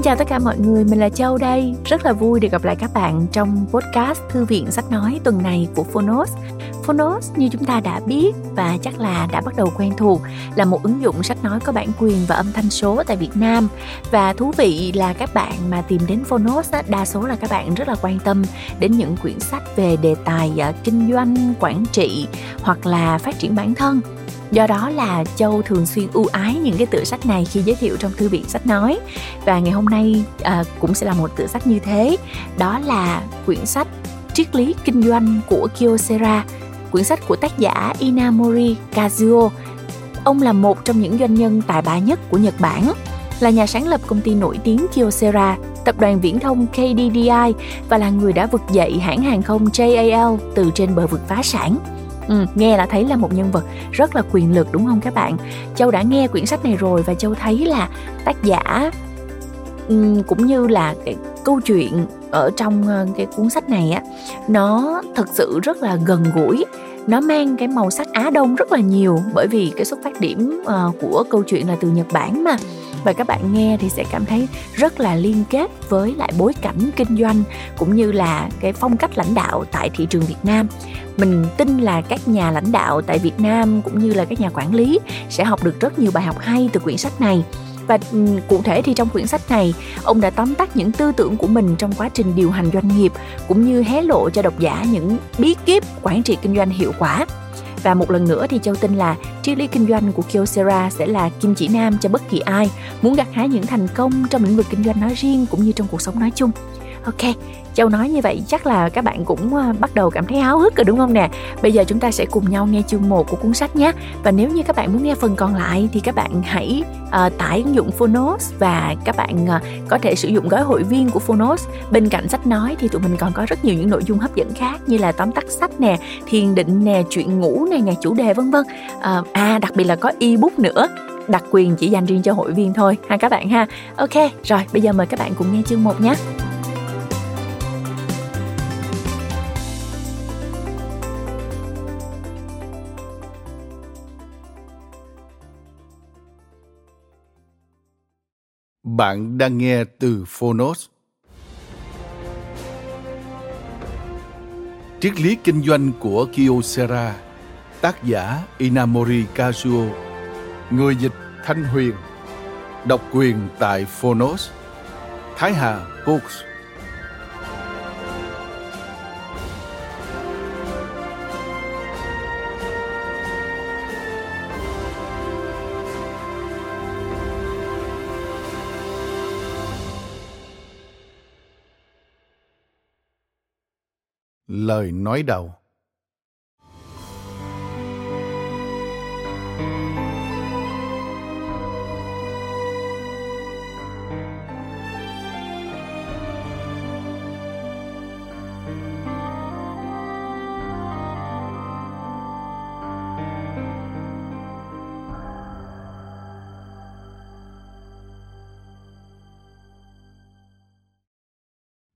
Xin chào tất cả mọi người, mình là Châu đây. Rất là vui được gặp lại các bạn trong podcast Thư viện Sách Nói tuần này của Phonos. Phonos như chúng ta đã biết và chắc là đã bắt đầu quen thuộc là một ứng dụng sách nói có bản quyền và âm thanh số tại Việt Nam. Và thú vị là các bạn mà tìm đến Phonos đa số là các bạn rất là quan tâm đến những quyển sách về đề tài à, kinh doanh, quản trị hoặc là phát triển bản thân do đó là châu thường xuyên ưu ái những cái tựa sách này khi giới thiệu trong thư viện sách nói. Và ngày hôm nay à, cũng sẽ là một tựa sách như thế. Đó là quyển sách triết lý kinh doanh của Kyocera quyển sách của tác giả Inamori Kazuo. Ông là một trong những doanh nhân tài ba nhất của Nhật Bản là nhà sáng lập công ty nổi tiếng Kyocera tập đoàn viễn thông KDDI và là người đã vực dậy hãng hàng không JAL từ trên bờ vực phá sản. Ừ, nghe là thấy là một nhân vật rất là quyền lực đúng không các bạn? Châu đã nghe quyển sách này rồi và châu thấy là tác giả ừ, cũng như là cái câu chuyện ở trong ờ, cái cuốn sách này á nó thật sự rất là gần gũi. Nó mang cái màu sắc Á Đông rất là nhiều bởi vì cái xuất phát điểm uh, của câu chuyện là từ Nhật Bản mà và các bạn nghe thì sẽ cảm thấy rất là liên kết với lại bối cảnh kinh doanh cũng như là cái phong cách lãnh đạo tại thị trường Việt Nam. Mình tin là các nhà lãnh đạo tại Việt Nam cũng như là các nhà quản lý sẽ học được rất nhiều bài học hay từ quyển sách này và cụ thể thì trong quyển sách này, ông đã tóm tắt những tư tưởng của mình trong quá trình điều hành doanh nghiệp cũng như hé lộ cho độc giả những bí kíp quản trị kinh doanh hiệu quả và một lần nữa thì Châu tin là triết lý kinh doanh của Kyocera sẽ là kim chỉ nam cho bất kỳ ai, muốn gặt hái những thành công trong lĩnh vực kinh doanh nói riêng cũng như trong cuộc sống nói chung. Ok, Châu nói như vậy chắc là các bạn cũng ờ, bắt đầu cảm thấy háo hức rồi đúng không nè? Bây giờ chúng ta sẽ cùng nhau nghe chương 1 của cuốn sách nhé. Và nếu như các bạn muốn nghe phần còn lại thì các bạn hãy uh, tải ứng dụng Phonos Và các bạn uh, có thể sử dụng gói hội viên của Phonos. Bên cạnh sách nói thì tụi mình còn có rất nhiều những nội dung hấp dẫn khác Như là tóm tắt sách nè, thiền định nè, chuyện ngủ nè, nhà chủ đề vân vân. Uh, À đặc biệt là có ebook nữa đặc quyền chỉ dành riêng cho hội viên thôi ha các bạn ha. Ok rồi bây giờ mời các bạn cùng nghe chương 1 nhé. Bạn đang nghe từ Phonos. Triết lý kinh doanh của Kyocera, tác giả Inamori Kazuo, người dịch Thanh Huyền, độc quyền tại Phonos, Thái Hà Books. Lời nói đầu.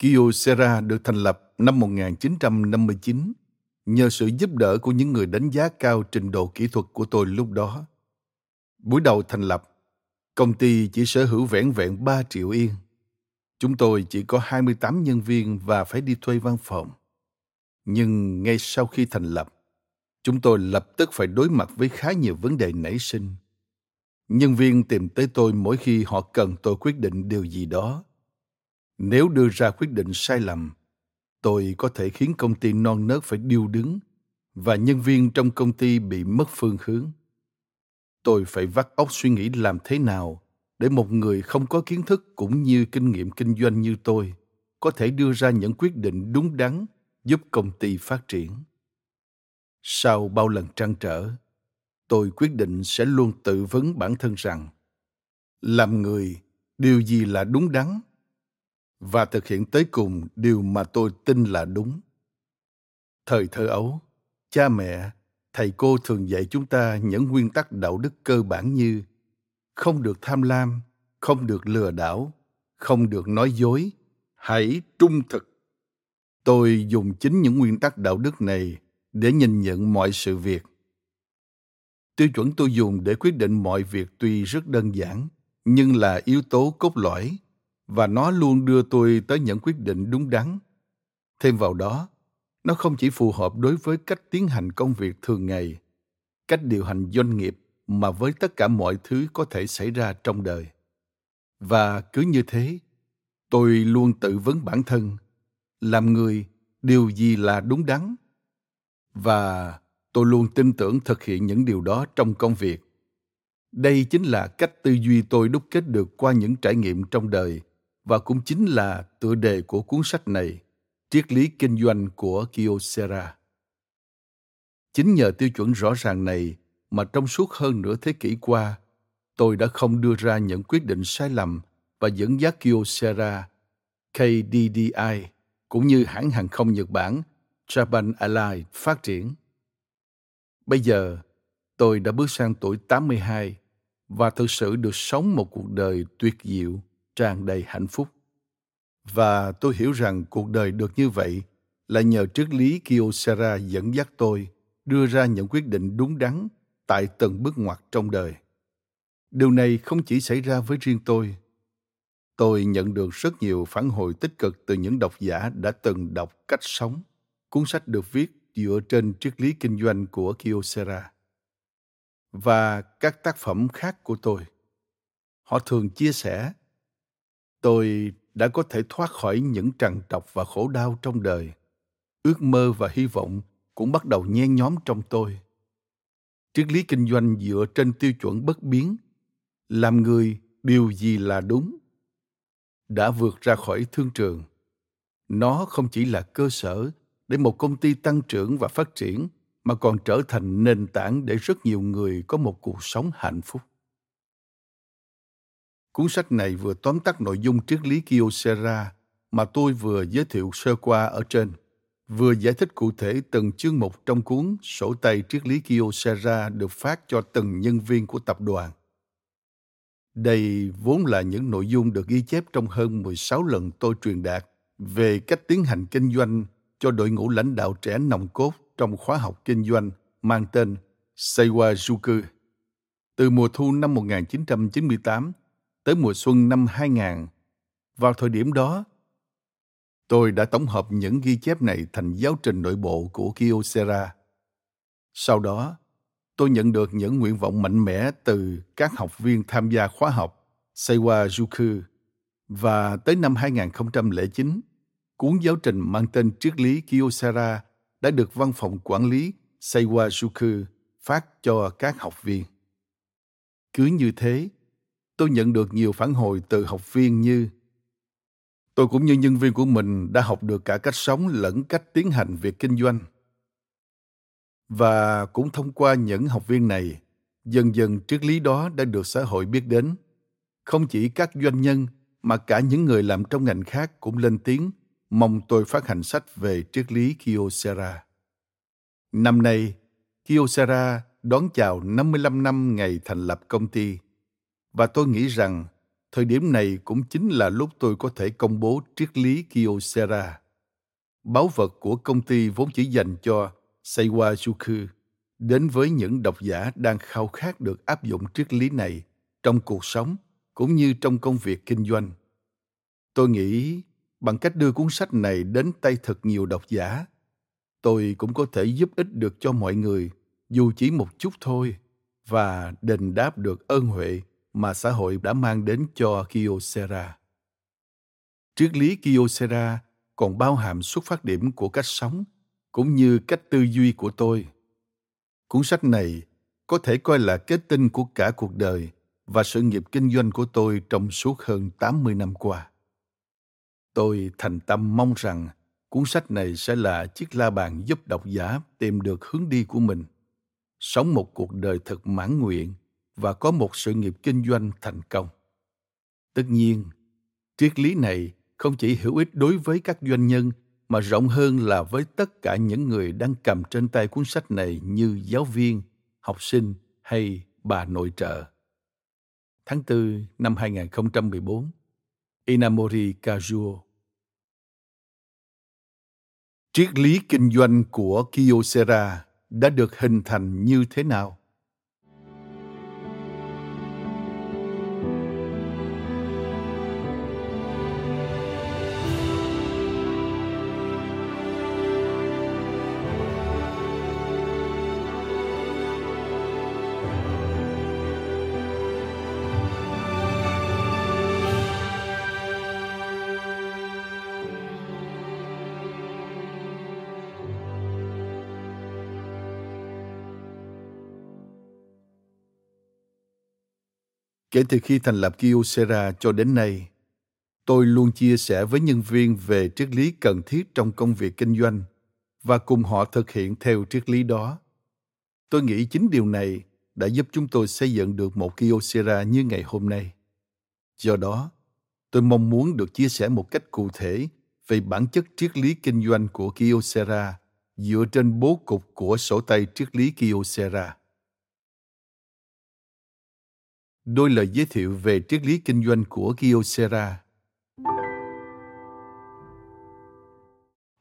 Kyocera được thành lập năm 1959 nhờ sự giúp đỡ của những người đánh giá cao trình độ kỹ thuật của tôi lúc đó. Buổi đầu thành lập, công ty chỉ sở hữu vẻn vẹn 3 triệu yên. Chúng tôi chỉ có 28 nhân viên và phải đi thuê văn phòng. Nhưng ngay sau khi thành lập, chúng tôi lập tức phải đối mặt với khá nhiều vấn đề nảy sinh. Nhân viên tìm tới tôi mỗi khi họ cần tôi quyết định điều gì đó nếu đưa ra quyết định sai lầm, tôi có thể khiến công ty non nớt phải điêu đứng và nhân viên trong công ty bị mất phương hướng. Tôi phải vắt óc suy nghĩ làm thế nào để một người không có kiến thức cũng như kinh nghiệm kinh doanh như tôi có thể đưa ra những quyết định đúng đắn giúp công ty phát triển. Sau bao lần trăn trở, tôi quyết định sẽ luôn tự vấn bản thân rằng, làm người, điều gì là đúng đắn và thực hiện tới cùng điều mà tôi tin là đúng. Thời thơ ấu, cha mẹ, thầy cô thường dạy chúng ta những nguyên tắc đạo đức cơ bản như không được tham lam, không được lừa đảo, không được nói dối, hãy trung thực. Tôi dùng chính những nguyên tắc đạo đức này để nhìn nhận mọi sự việc. Tiêu chuẩn tôi dùng để quyết định mọi việc tuy rất đơn giản, nhưng là yếu tố cốt lõi và nó luôn đưa tôi tới những quyết định đúng đắn. Thêm vào đó, nó không chỉ phù hợp đối với cách tiến hành công việc thường ngày, cách điều hành doanh nghiệp mà với tất cả mọi thứ có thể xảy ra trong đời. Và cứ như thế, tôi luôn tự vấn bản thân, làm người điều gì là đúng đắn và tôi luôn tin tưởng thực hiện những điều đó trong công việc đây chính là cách tư duy tôi đúc kết được qua những trải nghiệm trong đời và cũng chính là tựa đề của cuốn sách này triết lý kinh doanh của kyocera. Chính nhờ tiêu chuẩn rõ ràng này mà trong suốt hơn nửa thế kỷ qua tôi đã không đưa ra những quyết định sai lầm và dẫn dắt kyocera kddi cũng như hãng hàng không nhật bản japan airlines phát triển. Bây giờ tôi đã bước sang tuổi 82 và thực sự được sống một cuộc đời tuyệt diệu, tràn đầy hạnh phúc. Và tôi hiểu rằng cuộc đời được như vậy là nhờ triết lý Kyocera dẫn dắt tôi đưa ra những quyết định đúng đắn tại từng bước ngoặt trong đời. Điều này không chỉ xảy ra với riêng tôi. Tôi nhận được rất nhiều phản hồi tích cực từ những độc giả đã từng đọc Cách Sống, cuốn sách được viết dựa trên triết lý kinh doanh của Kyocera và các tác phẩm khác của tôi họ thường chia sẻ tôi đã có thể thoát khỏi những trằn trọc và khổ đau trong đời. Ước mơ và hy vọng cũng bắt đầu nhen nhóm trong tôi. Triết lý kinh doanh dựa trên tiêu chuẩn bất biến, làm người điều gì là đúng, đã vượt ra khỏi thương trường. Nó không chỉ là cơ sở để một công ty tăng trưởng và phát triển, mà còn trở thành nền tảng để rất nhiều người có một cuộc sống hạnh phúc. Cuốn sách này vừa tóm tắt nội dung triết lý Kyocera mà tôi vừa giới thiệu sơ qua ở trên, vừa giải thích cụ thể từng chương mục trong cuốn Sổ tay triết lý Kyocera được phát cho từng nhân viên của tập đoàn. Đây vốn là những nội dung được ghi chép trong hơn 16 lần tôi truyền đạt về cách tiến hành kinh doanh cho đội ngũ lãnh đạo trẻ nòng cốt trong khóa học kinh doanh mang tên Seiwa Từ mùa thu năm 1998 tới mùa xuân năm 2000, vào thời điểm đó, tôi đã tổng hợp những ghi chép này thành giáo trình nội bộ của Kyocera. Sau đó, tôi nhận được những nguyện vọng mạnh mẽ từ các học viên tham gia khóa học Seiwa Juku và tới năm 2009, cuốn giáo trình mang tên Triết lý Kyocera đã được văn phòng quản lý Seiwa phát cho các học viên. Cứ như thế, tôi nhận được nhiều phản hồi từ học viên như Tôi cũng như nhân viên của mình đã học được cả cách sống lẫn cách tiến hành việc kinh doanh. Và cũng thông qua những học viên này, dần dần triết lý đó đã được xã hội biết đến. Không chỉ các doanh nhân mà cả những người làm trong ngành khác cũng lên tiếng mong tôi phát hành sách về triết lý Kyocera. Năm nay, Kyocera đón chào 55 năm ngày thành lập công ty và tôi nghĩ rằng thời điểm này cũng chính là lúc tôi có thể công bố triết lý Kyocera. Báu vật của công ty vốn chỉ dành cho Seiwa Juku đến với những độc giả đang khao khát được áp dụng triết lý này trong cuộc sống cũng như trong công việc kinh doanh. Tôi nghĩ bằng cách đưa cuốn sách này đến tay thật nhiều độc giả, tôi cũng có thể giúp ích được cho mọi người, dù chỉ một chút thôi, và đền đáp được ơn huệ mà xã hội đã mang đến cho Kyocera. Triết lý Kyocera còn bao hàm xuất phát điểm của cách sống cũng như cách tư duy của tôi. Cuốn sách này có thể coi là kết tinh của cả cuộc đời và sự nghiệp kinh doanh của tôi trong suốt hơn 80 năm qua. Tôi thành tâm mong rằng cuốn sách này sẽ là chiếc la bàn giúp độc giả tìm được hướng đi của mình, sống một cuộc đời thật mãn nguyện và có một sự nghiệp kinh doanh thành công. Tất nhiên, triết lý này không chỉ hữu ích đối với các doanh nhân mà rộng hơn là với tất cả những người đang cầm trên tay cuốn sách này như giáo viên, học sinh hay bà nội trợ. Tháng 4 năm 2014, Inamori Kazuo triết lý kinh doanh của Kyocera đã được hình thành như thế nào? Kể từ khi thành lập Kyocera cho đến nay, tôi luôn chia sẻ với nhân viên về triết lý cần thiết trong công việc kinh doanh và cùng họ thực hiện theo triết lý đó. Tôi nghĩ chính điều này đã giúp chúng tôi xây dựng được một Kyocera như ngày hôm nay. Do đó, tôi mong muốn được chia sẻ một cách cụ thể về bản chất triết lý kinh doanh của Kyocera dựa trên bố cục của sổ tay triết lý Kyocera. Đôi lời giới thiệu về triết lý kinh doanh của Kyocera.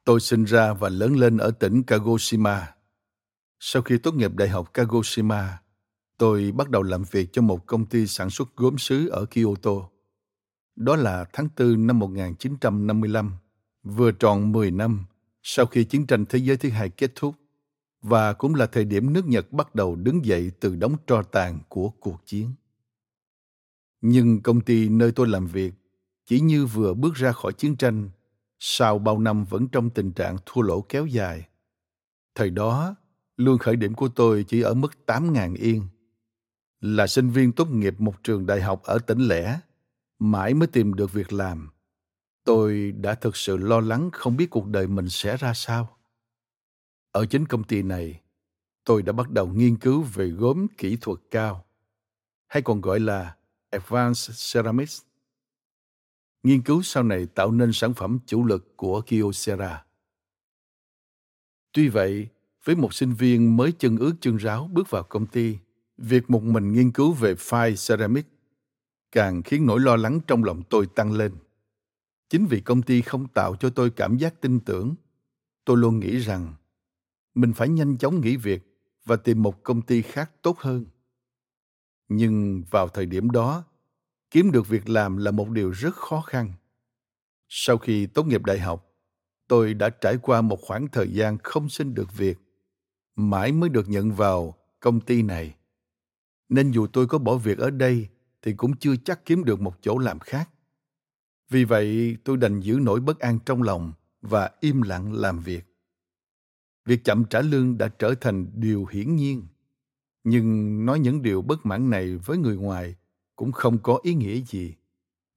Tôi sinh ra và lớn lên ở tỉnh Kagoshima. Sau khi tốt nghiệp Đại học Kagoshima, tôi bắt đầu làm việc cho một công ty sản xuất gốm sứ ở Kyoto. Đó là tháng 4 năm 1955, vừa tròn 10 năm sau khi chiến tranh thế giới thứ hai kết thúc và cũng là thời điểm nước Nhật bắt đầu đứng dậy từ đống tro tàn của cuộc chiến. Nhưng công ty nơi tôi làm việc chỉ như vừa bước ra khỏi chiến tranh, sau bao năm vẫn trong tình trạng thua lỗ kéo dài. Thời đó, lương khởi điểm của tôi chỉ ở mức 8.000 yên. Là sinh viên tốt nghiệp một trường đại học ở tỉnh lẻ, mãi mới tìm được việc làm. Tôi đã thực sự lo lắng không biết cuộc đời mình sẽ ra sao. Ở chính công ty này, tôi đã bắt đầu nghiên cứu về gốm kỹ thuật cao, hay còn gọi là Advanced Ceramics. Nghiên cứu sau này tạo nên sản phẩm chủ lực của Kyocera. Tuy vậy, với một sinh viên mới chân ướt chân ráo bước vào công ty, việc một mình nghiên cứu về file ceramic càng khiến nỗi lo lắng trong lòng tôi tăng lên. Chính vì công ty không tạo cho tôi cảm giác tin tưởng, tôi luôn nghĩ rằng mình phải nhanh chóng nghỉ việc và tìm một công ty khác tốt hơn nhưng vào thời điểm đó, kiếm được việc làm là một điều rất khó khăn. Sau khi tốt nghiệp đại học, tôi đã trải qua một khoảng thời gian không xin được việc, mãi mới được nhận vào công ty này. Nên dù tôi có bỏ việc ở đây, thì cũng chưa chắc kiếm được một chỗ làm khác. Vì vậy, tôi đành giữ nỗi bất an trong lòng và im lặng làm việc. Việc chậm trả lương đã trở thành điều hiển nhiên nhưng nói những điều bất mãn này với người ngoài cũng không có ý nghĩa gì,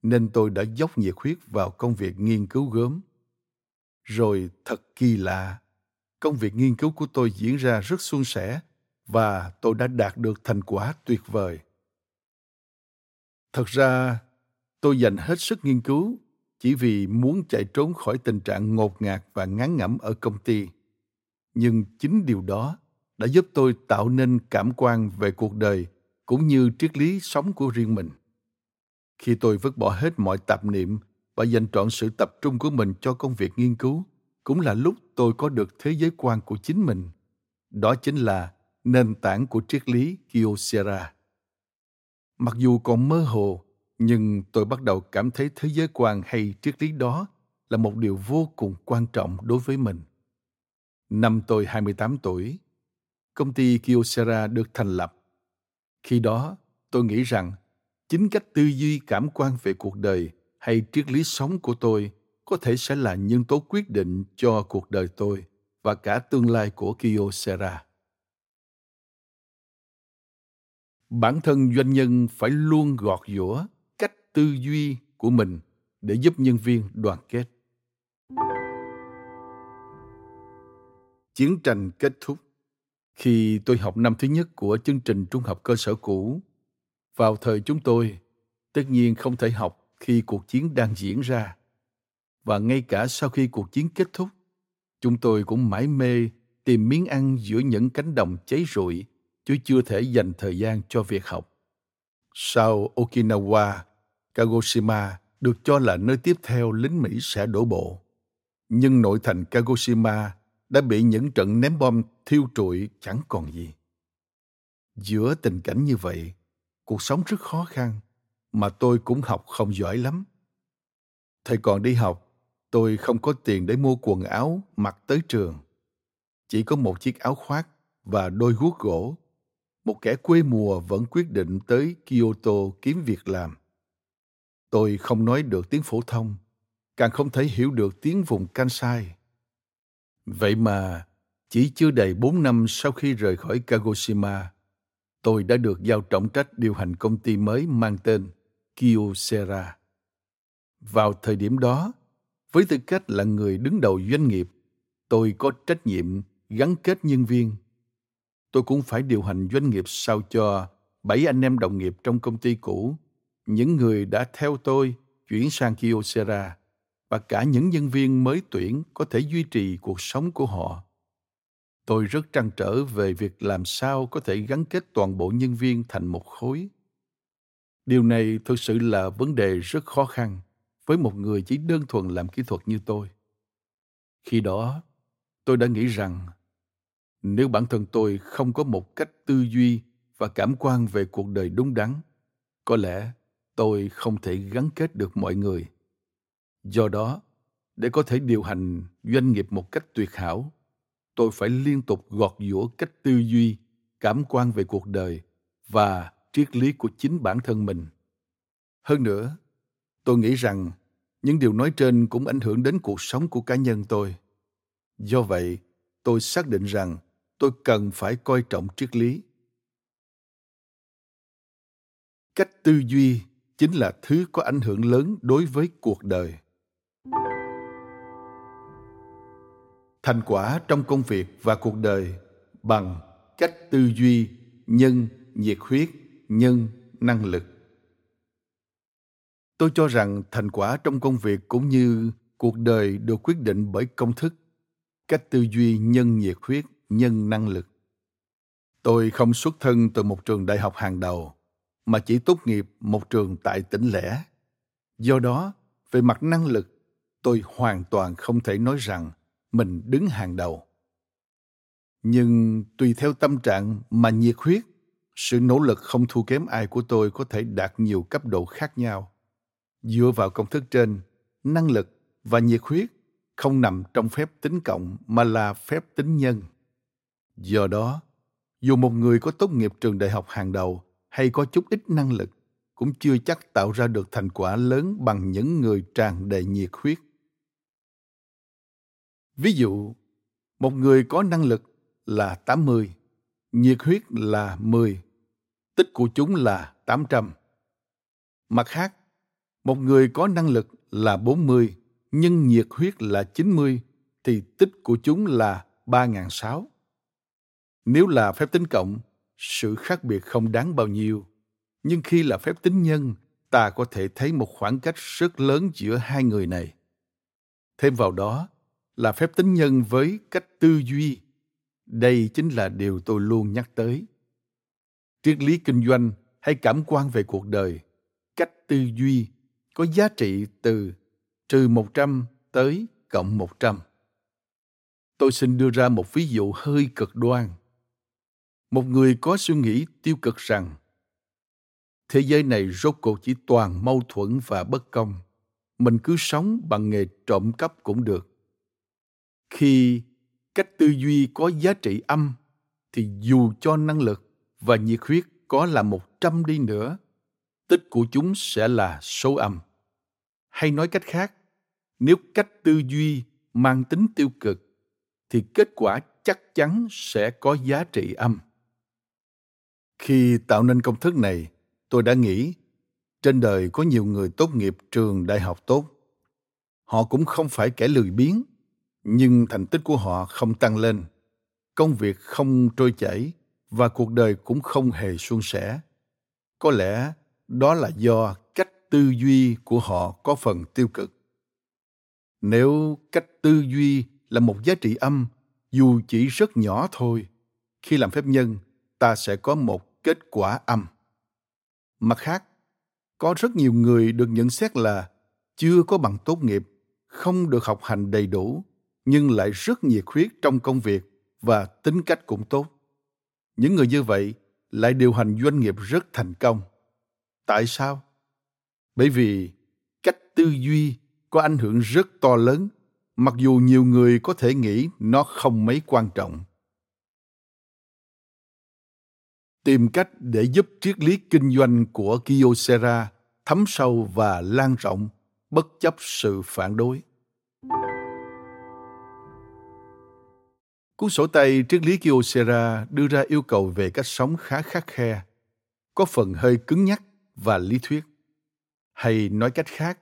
nên tôi đã dốc nhiệt huyết vào công việc nghiên cứu gớm. Rồi thật kỳ lạ, công việc nghiên cứu của tôi diễn ra rất suôn sẻ và tôi đã đạt được thành quả tuyệt vời. Thật ra, tôi dành hết sức nghiên cứu chỉ vì muốn chạy trốn khỏi tình trạng ngột ngạt và ngán ngẩm ở công ty. Nhưng chính điều đó đã giúp tôi tạo nên cảm quan về cuộc đời cũng như triết lý sống của riêng mình khi tôi vứt bỏ hết mọi tạp niệm và dành trọn sự tập trung của mình cho công việc nghiên cứu cũng là lúc tôi có được thế giới quan của chính mình đó chính là nền tảng của triết lý Kyocera. Mặc dù còn mơ hồ, nhưng tôi bắt đầu cảm thấy thế giới quan hay triết lý đó là một điều vô cùng quan trọng đối với mình. Năm tôi 28 tuổi, công ty Kyocera được thành lập. Khi đó, tôi nghĩ rằng chính cách tư duy cảm quan về cuộc đời hay triết lý sống của tôi có thể sẽ là nhân tố quyết định cho cuộc đời tôi và cả tương lai của Kyocera. Bản thân doanh nhân phải luôn gọt giũa cách tư duy của mình để giúp nhân viên đoàn kết. Chiến tranh kết thúc khi tôi học năm thứ nhất của chương trình trung học cơ sở cũ, vào thời chúng tôi, tất nhiên không thể học khi cuộc chiến đang diễn ra. Và ngay cả sau khi cuộc chiến kết thúc, chúng tôi cũng mãi mê tìm miếng ăn giữa những cánh đồng cháy rụi, chứ chưa thể dành thời gian cho việc học. Sau Okinawa, Kagoshima được cho là nơi tiếp theo lính Mỹ sẽ đổ bộ. Nhưng nội thành Kagoshima đã bị những trận ném bom thiêu trụi chẳng còn gì. Giữa tình cảnh như vậy, cuộc sống rất khó khăn, mà tôi cũng học không giỏi lắm. thời còn đi học, tôi không có tiền để mua quần áo mặc tới trường. Chỉ có một chiếc áo khoác và đôi guốc gỗ. Một kẻ quê mùa vẫn quyết định tới Kyoto kiếm việc làm. Tôi không nói được tiếng phổ thông, càng không thể hiểu được tiếng vùng Kansai. Vậy mà, chỉ chưa đầy bốn năm sau khi rời khỏi Kagoshima, tôi đã được giao trọng trách điều hành công ty mới mang tên Kyocera. Vào thời điểm đó, với tư cách là người đứng đầu doanh nghiệp, tôi có trách nhiệm gắn kết nhân viên. Tôi cũng phải điều hành doanh nghiệp sao cho bảy anh em đồng nghiệp trong công ty cũ, những người đã theo tôi chuyển sang Kyocera và cả những nhân viên mới tuyển có thể duy trì cuộc sống của họ. Tôi rất trăn trở về việc làm sao có thể gắn kết toàn bộ nhân viên thành một khối. Điều này thực sự là vấn đề rất khó khăn với một người chỉ đơn thuần làm kỹ thuật như tôi. Khi đó, tôi đã nghĩ rằng nếu bản thân tôi không có một cách tư duy và cảm quan về cuộc đời đúng đắn, có lẽ tôi không thể gắn kết được mọi người do đó để có thể điều hành doanh nghiệp một cách tuyệt hảo tôi phải liên tục gọt giũa cách tư duy, cảm quan về cuộc đời và triết lý của chính bản thân mình. Hơn nữa, tôi nghĩ rằng những điều nói trên cũng ảnh hưởng đến cuộc sống của cá nhân tôi. Do vậy, tôi xác định rằng tôi cần phải coi trọng triết lý. Cách tư duy chính là thứ có ảnh hưởng lớn đối với cuộc đời. Thành quả trong công việc và cuộc đời bằng cách tư duy nhân nhiệt huyết nhân năng lực tôi cho rằng thành quả trong công việc cũng như cuộc đời được quyết định bởi công thức cách tư duy nhân nhiệt huyết nhân năng lực tôi không xuất thân từ một trường đại học hàng đầu mà chỉ tốt nghiệp một trường tại tỉnh lẻ. Do đó, về mặt năng lực, tôi hoàn toàn không thể nói rằng mình đứng hàng đầu. Nhưng tùy theo tâm trạng mà nhiệt huyết, sự nỗ lực không thua kém ai của tôi có thể đạt nhiều cấp độ khác nhau. Dựa vào công thức trên, năng lực và nhiệt huyết không nằm trong phép tính cộng mà là phép tính nhân. Do đó, dù một người có tốt nghiệp trường đại học hàng đầu hay có chút ít năng lực cũng chưa chắc tạo ra được thành quả lớn bằng những người tràn đầy nhiệt huyết. Ví dụ, một người có năng lực là 80, nhiệt huyết là 10, tích của chúng là 800. Mặt khác, một người có năng lực là 40, nhưng nhiệt huyết là 90, thì tích của chúng là 3.600. Nếu là phép tính cộng, sự khác biệt không đáng bao nhiêu nhưng khi là phép tính nhân ta có thể thấy một khoảng cách rất lớn giữa hai người này thêm vào đó là phép tính nhân với cách tư duy. Đây chính là điều tôi luôn nhắc tới. Triết lý kinh doanh hay cảm quan về cuộc đời, cách tư duy có giá trị từ trừ 100 tới cộng 100. Tôi xin đưa ra một ví dụ hơi cực đoan. Một người có suy nghĩ tiêu cực rằng, thế giới này rốt cuộc chỉ toàn mâu thuẫn và bất công. Mình cứ sống bằng nghề trộm cắp cũng được khi cách tư duy có giá trị âm thì dù cho năng lực và nhiệt huyết có là một trăm đi nữa tích của chúng sẽ là số âm. Hay nói cách khác nếu cách tư duy mang tính tiêu cực thì kết quả chắc chắn sẽ có giá trị âm. Khi tạo nên công thức này, tôi đã nghĩ trên đời có nhiều người tốt nghiệp trường đại học tốt. Họ cũng không phải kẻ lười biếng, nhưng thành tích của họ không tăng lên. Công việc không trôi chảy và cuộc đời cũng không hề suôn sẻ. Có lẽ đó là do cách tư duy của họ có phần tiêu cực. Nếu cách tư duy là một giá trị âm, dù chỉ rất nhỏ thôi, khi làm phép nhân, ta sẽ có một kết quả âm. Mặt khác, có rất nhiều người được nhận xét là chưa có bằng tốt nghiệp, không được học hành đầy đủ, nhưng lại rất nhiệt huyết trong công việc và tính cách cũng tốt. Những người như vậy lại điều hành doanh nghiệp rất thành công. Tại sao? Bởi vì cách tư duy có ảnh hưởng rất to lớn, mặc dù nhiều người có thể nghĩ nó không mấy quan trọng tìm cách để giúp triết lý kinh doanh của Kyocera thấm sâu và lan rộng bất chấp sự phản đối. Cuốn sổ tay triết lý Kyocera đưa ra yêu cầu về cách sống khá khắc khe, có phần hơi cứng nhắc và lý thuyết. Hay nói cách khác,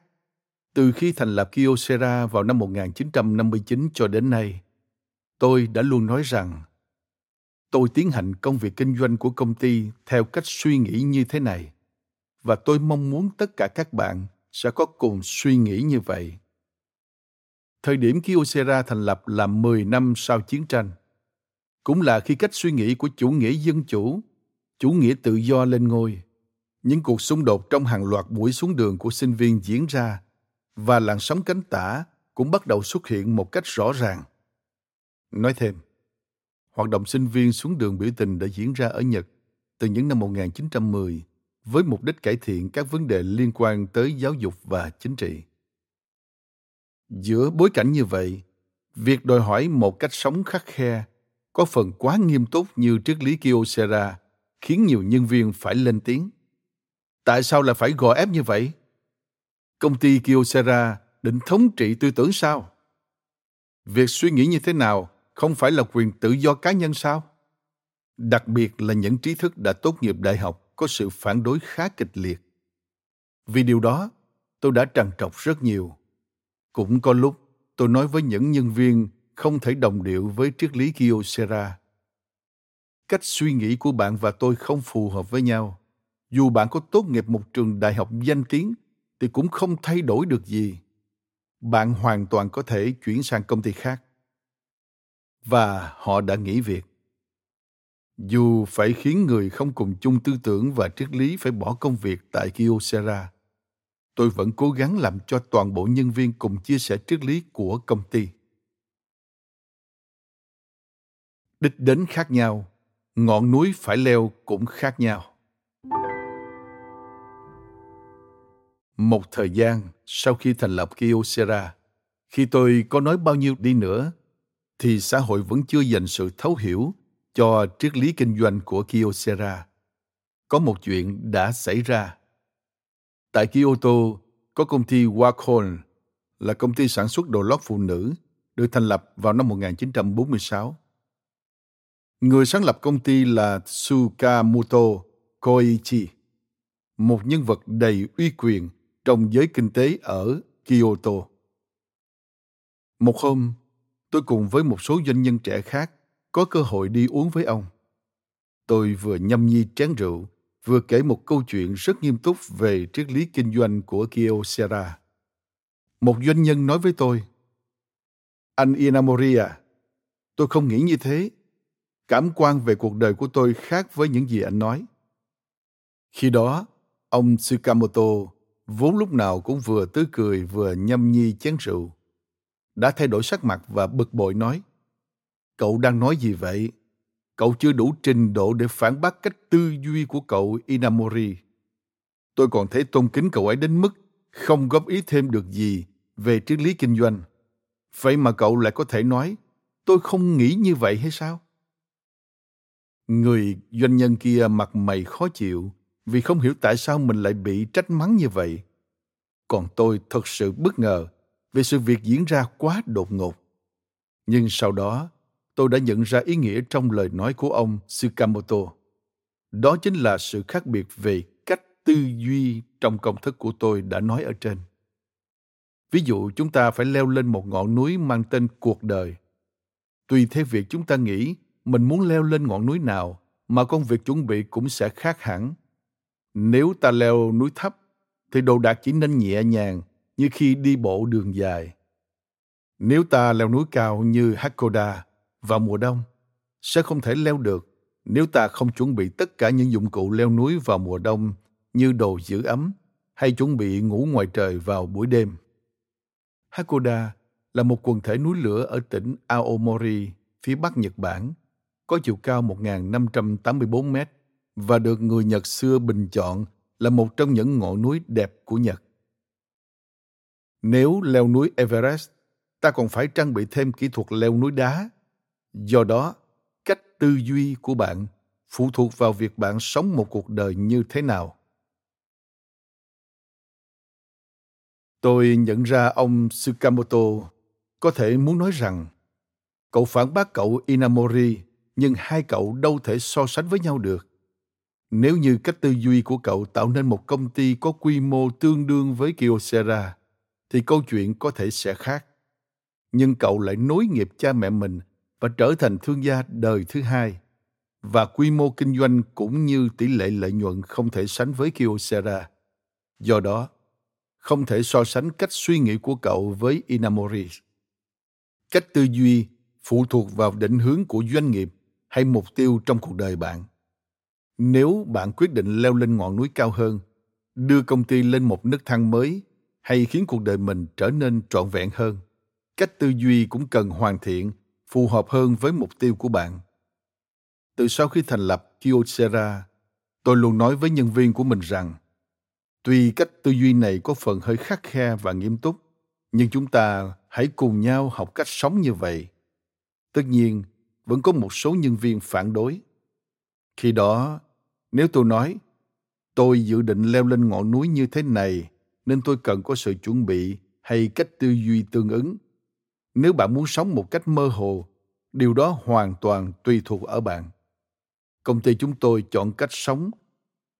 từ khi thành lập Kyocera vào năm 1959 cho đến nay, tôi đã luôn nói rằng tôi tiến hành công việc kinh doanh của công ty theo cách suy nghĩ như thế này và tôi mong muốn tất cả các bạn sẽ có cùng suy nghĩ như vậy. Thời điểm Kyocera thành lập là 10 năm sau chiến tranh. Cũng là khi cách suy nghĩ của chủ nghĩa dân chủ, chủ nghĩa tự do lên ngôi. Những cuộc xung đột trong hàng loạt buổi xuống đường của sinh viên diễn ra và làn sóng cánh tả cũng bắt đầu xuất hiện một cách rõ ràng. Nói thêm, hoạt động sinh viên xuống đường biểu tình đã diễn ra ở Nhật từ những năm 1910 với mục đích cải thiện các vấn đề liên quan tới giáo dục và chính trị. Giữa bối cảnh như vậy, việc đòi hỏi một cách sống khắc khe có phần quá nghiêm túc như triết lý Kyocera khiến nhiều nhân viên phải lên tiếng. Tại sao lại phải gò ép như vậy? Công ty Kyocera định thống trị tư tưởng sao? Việc suy nghĩ như thế nào không phải là quyền tự do cá nhân sao? Đặc biệt là những trí thức đã tốt nghiệp đại học có sự phản đối khá kịch liệt. Vì điều đó, tôi đã trằn trọc rất nhiều cũng có lúc tôi nói với những nhân viên không thể đồng điệu với triết lý Kyocera. Cách suy nghĩ của bạn và tôi không phù hợp với nhau. Dù bạn có tốt nghiệp một trường đại học danh tiếng thì cũng không thay đổi được gì. Bạn hoàn toàn có thể chuyển sang công ty khác. Và họ đã nghỉ việc. Dù phải khiến người không cùng chung tư tưởng và triết lý phải bỏ công việc tại Kyocera, tôi vẫn cố gắng làm cho toàn bộ nhân viên cùng chia sẻ triết lý của công ty. Đích đến khác nhau ngọn núi phải leo cũng khác nhau. Một thời gian sau khi thành lập Kyocera, khi tôi có nói bao nhiêu đi nữa, thì xã hội vẫn chưa dành sự thấu hiểu cho triết lý kinh doanh của Kyocera. Có một chuyện đã xảy ra. Tại Kyoto, có công ty Wakon là công ty sản xuất đồ lót phụ nữ, được thành lập vào năm 1946. Người sáng lập công ty là Tsukamoto Koichi, một nhân vật đầy uy quyền trong giới kinh tế ở Kyoto. Một hôm, tôi cùng với một số doanh nhân trẻ khác có cơ hội đi uống với ông. Tôi vừa nhâm nhi chén rượu vừa kể một câu chuyện rất nghiêm túc về triết lý kinh doanh của Kyocera. Một doanh nhân nói với tôi, Anh Inamori à, tôi không nghĩ như thế. Cảm quan về cuộc đời của tôi khác với những gì anh nói. Khi đó, ông Tsukamoto vốn lúc nào cũng vừa tươi cười vừa nhâm nhi chén rượu. Đã thay đổi sắc mặt và bực bội nói, Cậu đang nói gì vậy? Cậu chưa đủ trình độ để phản bác cách tư duy của cậu Inamori. Tôi còn thấy tôn kính cậu ấy đến mức không góp ý thêm được gì về triết lý kinh doanh. Vậy mà cậu lại có thể nói, tôi không nghĩ như vậy hay sao? Người doanh nhân kia mặt mày khó chịu vì không hiểu tại sao mình lại bị trách mắng như vậy. Còn tôi thật sự bất ngờ về sự việc diễn ra quá đột ngột. Nhưng sau đó, tôi đã nhận ra ý nghĩa trong lời nói của ông Tsukamoto. Đó chính là sự khác biệt về cách tư duy trong công thức của tôi đã nói ở trên. Ví dụ, chúng ta phải leo lên một ngọn núi mang tên cuộc đời. Tùy theo việc chúng ta nghĩ, mình muốn leo lên ngọn núi nào mà công việc chuẩn bị cũng sẽ khác hẳn. Nếu ta leo núi thấp, thì đồ đạc chỉ nên nhẹ nhàng như khi đi bộ đường dài. Nếu ta leo núi cao như Hakoda vào mùa đông sẽ không thể leo được nếu ta không chuẩn bị tất cả những dụng cụ leo núi vào mùa đông như đồ giữ ấm hay chuẩn bị ngủ ngoài trời vào buổi đêm. Hakoda là một quần thể núi lửa ở tỉnh Aomori, phía bắc Nhật Bản, có chiều cao 1.584 mét và được người Nhật xưa bình chọn là một trong những ngọn núi đẹp của Nhật. Nếu leo núi Everest, ta còn phải trang bị thêm kỹ thuật leo núi đá do đó cách tư duy của bạn phụ thuộc vào việc bạn sống một cuộc đời như thế nào tôi nhận ra ông tsukamoto có thể muốn nói rằng Cậu phản bác cậu Inamori, nhưng hai cậu đâu thể so sánh với nhau được. Nếu như cách tư duy của cậu tạo nên một công ty có quy mô tương đương với Kyocera, thì câu chuyện có thể sẽ khác. Nhưng cậu lại nối nghiệp cha mẹ mình và trở thành thương gia đời thứ hai. Và quy mô kinh doanh cũng như tỷ lệ lợi nhuận không thể sánh với Kyocera. Do đó, không thể so sánh cách suy nghĩ của cậu với Inamori. Cách tư duy phụ thuộc vào định hướng của doanh nghiệp hay mục tiêu trong cuộc đời bạn nếu bạn quyết định leo lên ngọn núi cao hơn đưa công ty lên một nấc thang mới hay khiến cuộc đời mình trở nên trọn vẹn hơn cách tư duy cũng cần hoàn thiện phù hợp hơn với mục tiêu của bạn. Từ sau khi thành lập kyocera, tôi luôn nói với nhân viên của mình rằng, tuy cách tư duy này có phần hơi khắc khe và nghiêm túc, nhưng chúng ta hãy cùng nhau học cách sống như vậy. Tất nhiên, vẫn có một số nhân viên phản đối. Khi đó, nếu tôi nói, tôi dự định leo lên ngọn núi như thế này, nên tôi cần có sự chuẩn bị hay cách tư duy tương ứng nếu bạn muốn sống một cách mơ hồ, điều đó hoàn toàn tùy thuộc ở bạn công ty chúng tôi chọn cách sống,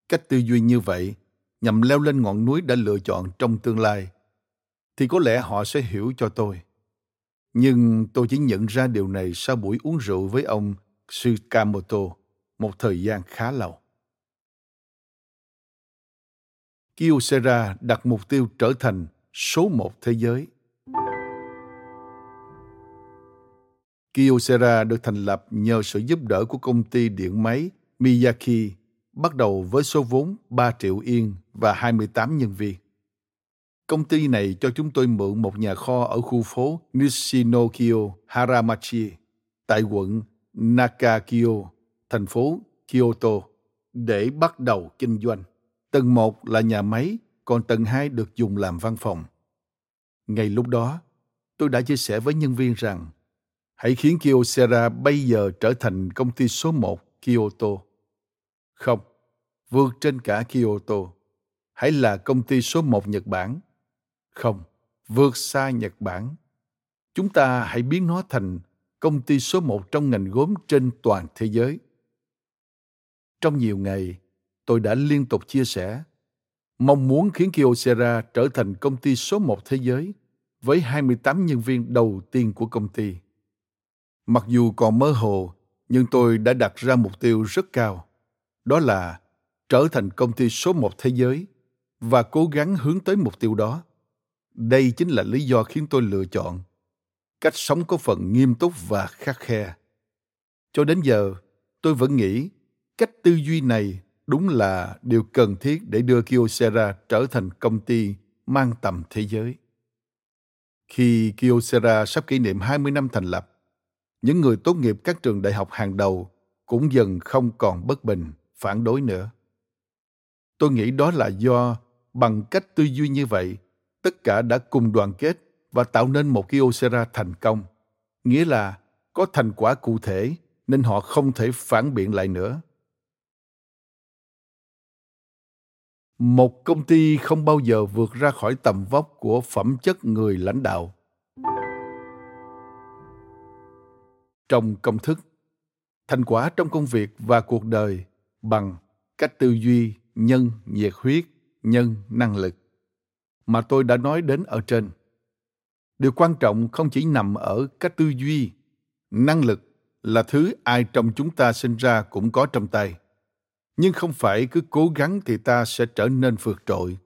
cách tư duy như vậy nhằm leo lên ngọn núi đã lựa chọn trong tương lai, thì có lẽ họ sẽ hiểu cho tôi nhưng tôi chỉ nhận ra điều này sau buổi uống rượu với ông Tsukamoto một thời gian khá lâu. Kyocera đặt mục tiêu trở thành số một thế giới. Kyocera được thành lập nhờ sự giúp đỡ của công ty điện máy Miyaki, bắt đầu với số vốn 3 triệu yên và 28 nhân viên. Công ty này cho chúng tôi mượn một nhà kho ở khu phố Nishinokyo Haramachi tại quận Nakakyo, thành phố Kyoto để bắt đầu kinh doanh. Tầng 1 là nhà máy, còn tầng 2 được dùng làm văn phòng. Ngay lúc đó, tôi đã chia sẻ với nhân viên rằng hãy khiến Kyocera bây giờ trở thành công ty số một Kyoto. Không, vượt trên cả Kyoto. Hãy là công ty số một Nhật Bản. Không, vượt xa Nhật Bản. Chúng ta hãy biến nó thành công ty số một trong ngành gốm trên toàn thế giới. Trong nhiều ngày, tôi đã liên tục chia sẻ mong muốn khiến Kyocera trở thành công ty số một thế giới với 28 nhân viên đầu tiên của công ty. Mặc dù còn mơ hồ, nhưng tôi đã đặt ra mục tiêu rất cao. Đó là trở thành công ty số một thế giới và cố gắng hướng tới mục tiêu đó. Đây chính là lý do khiến tôi lựa chọn cách sống có phần nghiêm túc và khắc khe. Cho đến giờ, tôi vẫn nghĩ cách tư duy này đúng là điều cần thiết để đưa Kyocera trở thành công ty mang tầm thế giới. Khi Kyocera sắp kỷ niệm 20 năm thành lập, những người tốt nghiệp các trường đại học hàng đầu cũng dần không còn bất bình, phản đối nữa. Tôi nghĩ đó là do bằng cách tư duy như vậy, tất cả đã cùng đoàn kết và tạo nên một Kyocera thành công. Nghĩa là có thành quả cụ thể nên họ không thể phản biện lại nữa. một công ty không bao giờ vượt ra khỏi tầm vóc của phẩm chất người lãnh đạo trong công thức. Thành quả trong công việc và cuộc đời bằng cách tư duy nhân nhiệt huyết, nhân năng lực mà tôi đã nói đến ở trên. Điều quan trọng không chỉ nằm ở cách tư duy, năng lực là thứ ai trong chúng ta sinh ra cũng có trong tay. Nhưng không phải cứ cố gắng thì ta sẽ trở nên vượt trội.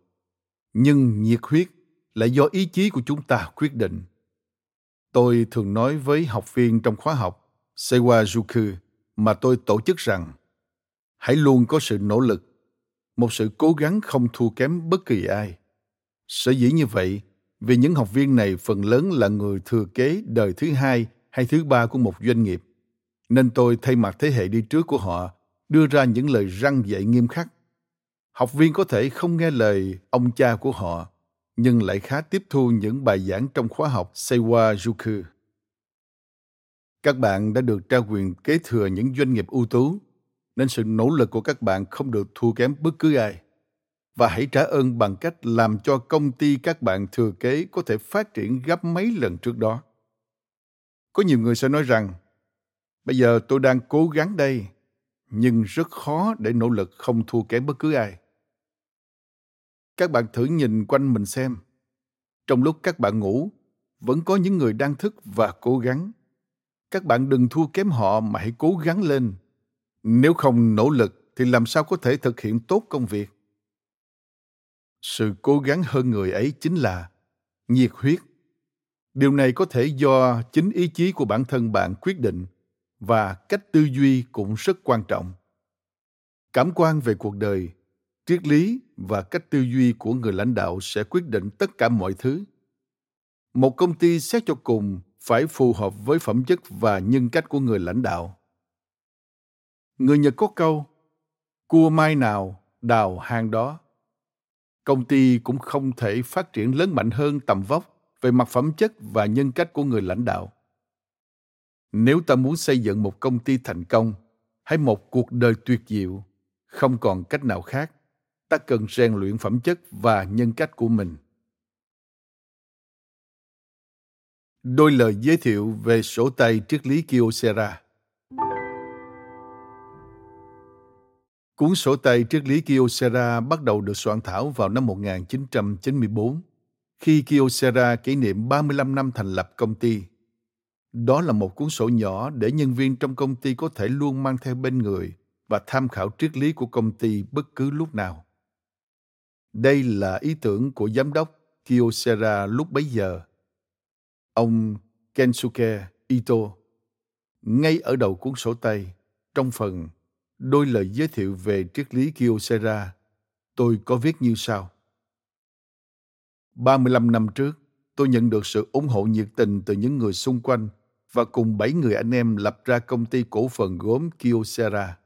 Nhưng nhiệt huyết là do ý chí của chúng ta quyết định tôi thường nói với học viên trong khóa học Sewajuku mà tôi tổ chức rằng hãy luôn có sự nỗ lực một sự cố gắng không thua kém bất kỳ ai sở dĩ như vậy vì những học viên này phần lớn là người thừa kế đời thứ hai hay thứ ba của một doanh nghiệp nên tôi thay mặt thế hệ đi trước của họ đưa ra những lời răng dạy nghiêm khắc. Học viên có thể không nghe lời ông cha của họ, nhưng lại khá tiếp thu những bài giảng trong khóa học Seiwa Juku. Các bạn đã được trao quyền kế thừa những doanh nghiệp ưu tú, nên sự nỗ lực của các bạn không được thua kém bất cứ ai. Và hãy trả ơn bằng cách làm cho công ty các bạn thừa kế có thể phát triển gấp mấy lần trước đó. Có nhiều người sẽ nói rằng, bây giờ tôi đang cố gắng đây, nhưng rất khó để nỗ lực không thua kém bất cứ ai. Các bạn thử nhìn quanh mình xem. Trong lúc các bạn ngủ, vẫn có những người đang thức và cố gắng. Các bạn đừng thua kém họ mà hãy cố gắng lên. Nếu không nỗ lực thì làm sao có thể thực hiện tốt công việc? Sự cố gắng hơn người ấy chính là nhiệt huyết. Điều này có thể do chính ý chí của bản thân bạn quyết định và cách tư duy cũng rất quan trọng. Cảm quan về cuộc đời triết lý và cách tư duy của người lãnh đạo sẽ quyết định tất cả mọi thứ. Một công ty xét cho cùng phải phù hợp với phẩm chất và nhân cách của người lãnh đạo. Người nhật có câu, cua mai nào đào hang đó. Công ty cũng không thể phát triển lớn mạnh hơn tầm vóc về mặt phẩm chất và nhân cách của người lãnh đạo. Nếu ta muốn xây dựng một công ty thành công hay một cuộc đời tuyệt diệu, không còn cách nào khác ta cần rèn luyện phẩm chất và nhân cách của mình đôi lời giới thiệu về sổ tay triết lý Kyocera. Cuốn sổ tay triết lý Kyocera bắt đầu được soạn thảo vào năm 1994, khi Kyocera kỷ niệm 35 năm thành lập công ty. Đó là một cuốn sổ nhỏ để nhân viên trong công ty có thể luôn mang theo bên người và tham khảo triết lý của công ty bất cứ lúc nào. Đây là ý tưởng của giám đốc Kyocera lúc bấy giờ. Ông Kensuke Ito, ngay ở đầu cuốn sổ tay, trong phần đôi lời giới thiệu về triết lý Kyocera, tôi có viết như sau. 35 năm trước, tôi nhận được sự ủng hộ nhiệt tình từ những người xung quanh và cùng bảy người anh em lập ra công ty cổ phần gốm Kyocera.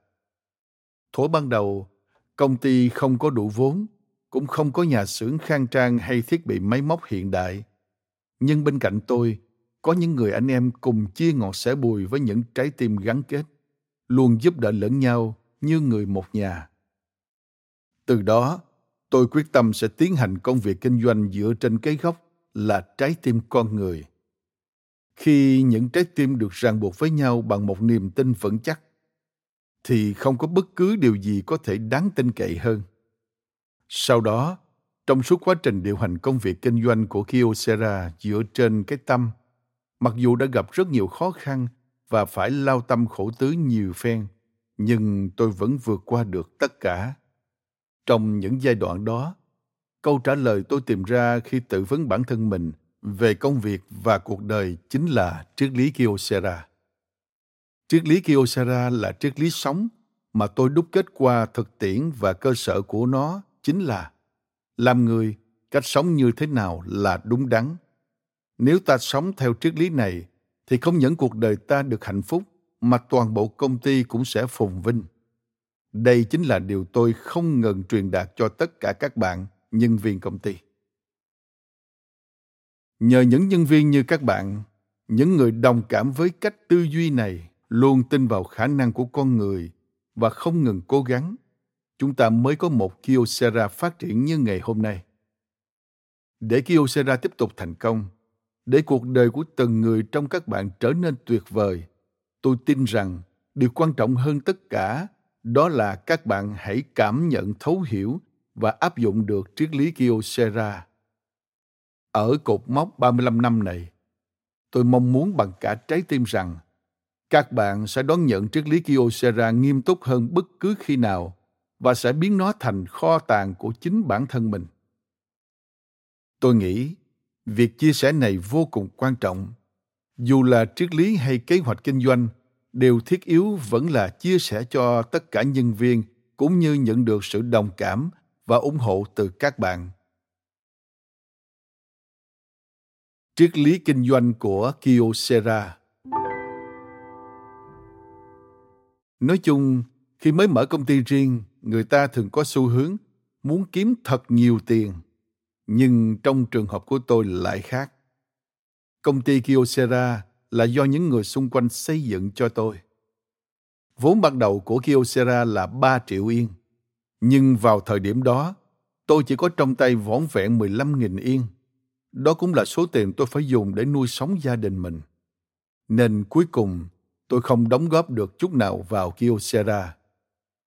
Thổ ban đầu, công ty không có đủ vốn cũng không có nhà xưởng khang trang hay thiết bị máy móc hiện đại. Nhưng bên cạnh tôi, có những người anh em cùng chia ngọt sẻ bùi với những trái tim gắn kết, luôn giúp đỡ lẫn nhau như người một nhà. Từ đó, tôi quyết tâm sẽ tiến hành công việc kinh doanh dựa trên cái gốc là trái tim con người. Khi những trái tim được ràng buộc với nhau bằng một niềm tin vững chắc, thì không có bất cứ điều gì có thể đáng tin cậy hơn. Sau đó, trong suốt quá trình điều hành công việc kinh doanh của Kyocera dựa trên cái tâm, mặc dù đã gặp rất nhiều khó khăn và phải lao tâm khổ tứ nhiều phen, nhưng tôi vẫn vượt qua được tất cả. Trong những giai đoạn đó, câu trả lời tôi tìm ra khi tự vấn bản thân mình về công việc và cuộc đời chính là triết lý Kyocera. Triết lý Kyocera là triết lý sống mà tôi đúc kết qua thực tiễn và cơ sở của nó chính là làm người cách sống như thế nào là đúng đắn. Nếu ta sống theo triết lý này thì không những cuộc đời ta được hạnh phúc, mà toàn bộ công ty cũng sẽ phồn vinh. Đây chính là điều tôi không ngừng truyền đạt cho tất cả các bạn nhân viên công ty. Nhờ những nhân viên như các bạn, những người đồng cảm với cách tư duy này luôn tin vào khả năng của con người và không ngừng cố gắng chúng ta mới có một Kyocera phát triển như ngày hôm nay. Để Kyocera tiếp tục thành công, để cuộc đời của từng người trong các bạn trở nên tuyệt vời, tôi tin rằng điều quan trọng hơn tất cả đó là các bạn hãy cảm nhận thấu hiểu và áp dụng được triết lý Kyocera. Ở cột mốc 35 năm này, tôi mong muốn bằng cả trái tim rằng các bạn sẽ đón nhận triết lý Kyocera nghiêm túc hơn bất cứ khi nào và sẽ biến nó thành kho tàng của chính bản thân mình. Tôi nghĩ, việc chia sẻ này vô cùng quan trọng. Dù là triết lý hay kế hoạch kinh doanh, điều thiết yếu vẫn là chia sẻ cho tất cả nhân viên cũng như nhận được sự đồng cảm và ủng hộ từ các bạn. Triết lý kinh doanh của Kyocera. Nói chung, khi mới mở công ty riêng người ta thường có xu hướng muốn kiếm thật nhiều tiền nhưng trong trường hợp của tôi lại khác công ty Kyocera là do những người xung quanh xây dựng cho tôi. Vốn ban đầu của Kyocera là 3 triệu yên. Nhưng vào thời điểm đó, tôi chỉ có trong tay vỏn vẹn 15.000 yên. Đó cũng là số tiền tôi phải dùng để nuôi sống gia đình mình. nên cuối cùng tôi không đóng góp được chút nào vào Kyocera.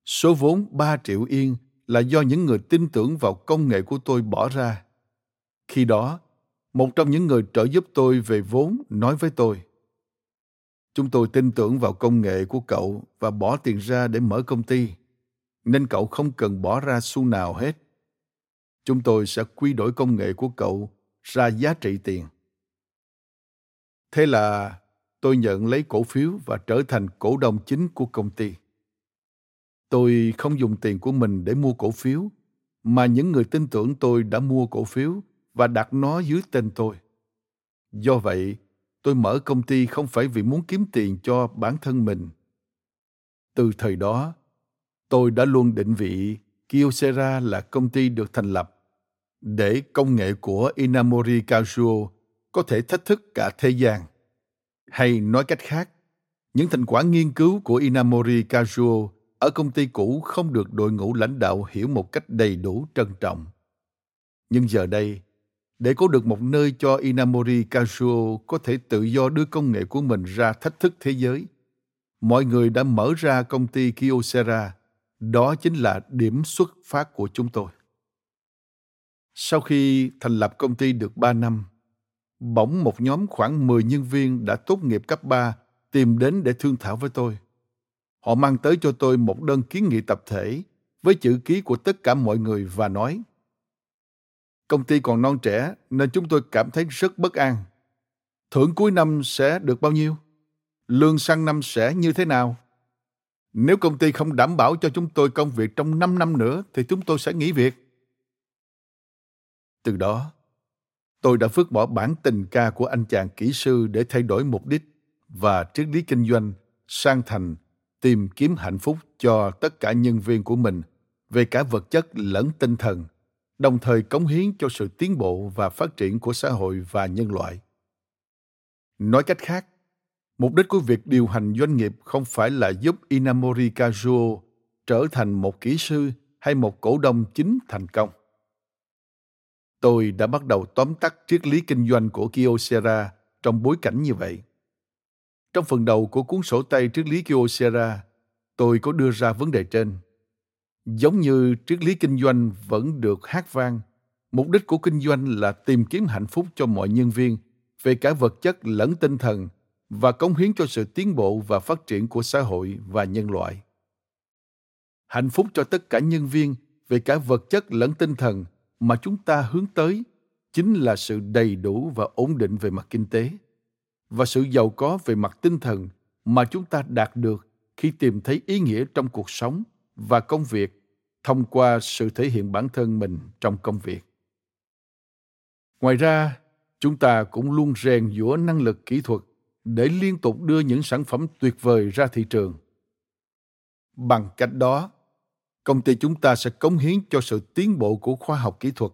Số vốn 3 triệu yên là do những người tin tưởng vào công nghệ của tôi bỏ ra. Khi đó, một trong những người trợ giúp tôi về vốn nói với tôi chúng tôi tin tưởng vào công nghệ của cậu và bỏ tiền ra để mở công ty nên cậu không cần bỏ ra xu nào hết. Chúng tôi sẽ quy đổi công nghệ của cậu ra giá trị tiền. Thế là tôi nhận lấy cổ phiếu và trở thành cổ đông chính của công ty tôi không dùng tiền của mình để mua cổ phiếu mà những người tin tưởng tôi đã mua cổ phiếu và đặt nó dưới tên tôi. Do vậy, tôi mở công ty không phải vì muốn kiếm tiền cho bản thân mình. Từ thời đó, tôi đã luôn định vị Kyocera là công ty được thành lập để công nghệ của Inamori Kazuo có thể thách thức cả thế gian. Hay nói cách khác, những thành quả nghiên cứu của Inamori Kazuo ở công ty cũ không được đội ngũ lãnh đạo hiểu một cách đầy đủ trân trọng. Nhưng giờ đây, để có được một nơi cho Inamori Kazuo có thể tự do đưa công nghệ của mình ra thách thức thế giới. Mọi người đã mở ra công ty Kyocera. Đó chính là điểm xuất phát của chúng tôi. Sau khi thành lập công ty được 3 năm, bỗng một nhóm khoảng 10 nhân viên đã tốt nghiệp cấp 3 tìm đến để thương thảo với tôi. Họ mang tới cho tôi một đơn kiến nghị tập thể với chữ ký của tất cả mọi người và nói – Công ty còn non trẻ nên chúng tôi cảm thấy rất bất an. Thưởng cuối năm sẽ được bao nhiêu? Lương sang năm sẽ như thế nào? Nếu công ty không đảm bảo cho chúng tôi công việc trong 5 năm nữa thì chúng tôi sẽ nghỉ việc. Từ đó, tôi đã vứt bỏ bản tình ca của anh chàng kỹ sư để thay đổi mục đích và triết lý kinh doanh sang thành tìm kiếm hạnh phúc cho tất cả nhân viên của mình, về cả vật chất lẫn tinh thần, đồng thời cống hiến cho sự tiến bộ và phát triển của xã hội và nhân loại. Nói cách khác, mục đích của việc điều hành doanh nghiệp không phải là giúp inamori kazuo trở thành một kỹ sư hay một cổ đông chính thành công. Tôi đã bắt đầu tóm tắt triết lý kinh doanh của kyocera trong bối cảnh như vậy trong phần đầu của cuốn sổ tay triết lý kyocera tôi có đưa ra vấn đề trên. Giống như triết lý kinh doanh vẫn được hát vang, mục đích của kinh doanh là tìm kiếm hạnh phúc cho mọi nhân viên, về cả vật chất lẫn tinh thần, và cống hiến cho sự tiến bộ và phát triển của xã hội và nhân loại. Hạnh phúc cho tất cả nhân viên, về cả vật chất lẫn tinh thần mà chúng ta hướng tới chính là sự đầy đủ và ổn định về mặt kinh tế và sự giàu có về mặt tinh thần mà chúng ta đạt được khi tìm thấy ý nghĩa trong cuộc sống và công việc thông qua sự thể hiện bản thân mình trong công việc. Ngoài ra, chúng ta cũng luôn rèn giũa năng lực kỹ thuật để liên tục đưa những sản phẩm tuyệt vời ra thị trường. Bằng cách đó, công ty chúng ta sẽ cống hiến cho sự tiến bộ của khoa học kỹ thuật,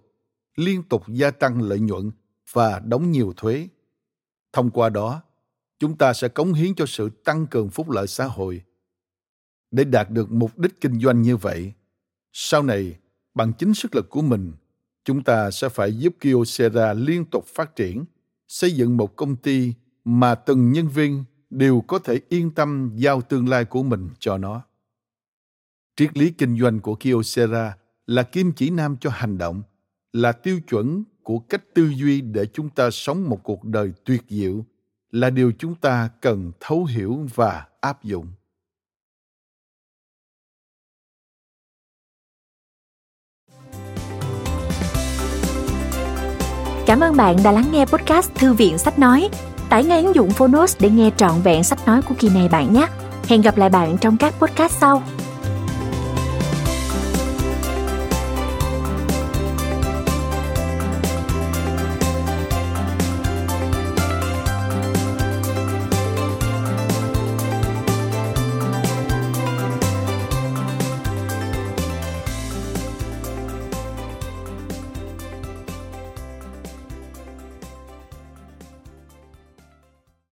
liên tục gia tăng lợi nhuận và đóng nhiều thuế thông qua đó, chúng ta sẽ cống hiến cho sự tăng cường phúc lợi xã hội. Để đạt được mục đích kinh doanh như vậy, sau này, bằng chính sức lực của mình, chúng ta sẽ phải giúp Kyocera liên tục phát triển, xây dựng một công ty mà từng nhân viên đều có thể yên tâm giao tương lai của mình cho nó. Triết lý kinh doanh của Kyocera là kim chỉ nam cho hành động, là tiêu chuẩn của cách tư duy để chúng ta sống một cuộc đời tuyệt diệu là điều chúng ta cần thấu hiểu và áp dụng Cảm ơn bạn đã lắng nghe podcast Thư viện Sách Nói. Tải ngay ứng dụng Phonos để nghe trọn vẹn sách nói của kỳ này bạn nhé. Hẹn gặp lại bạn trong các podcast sau.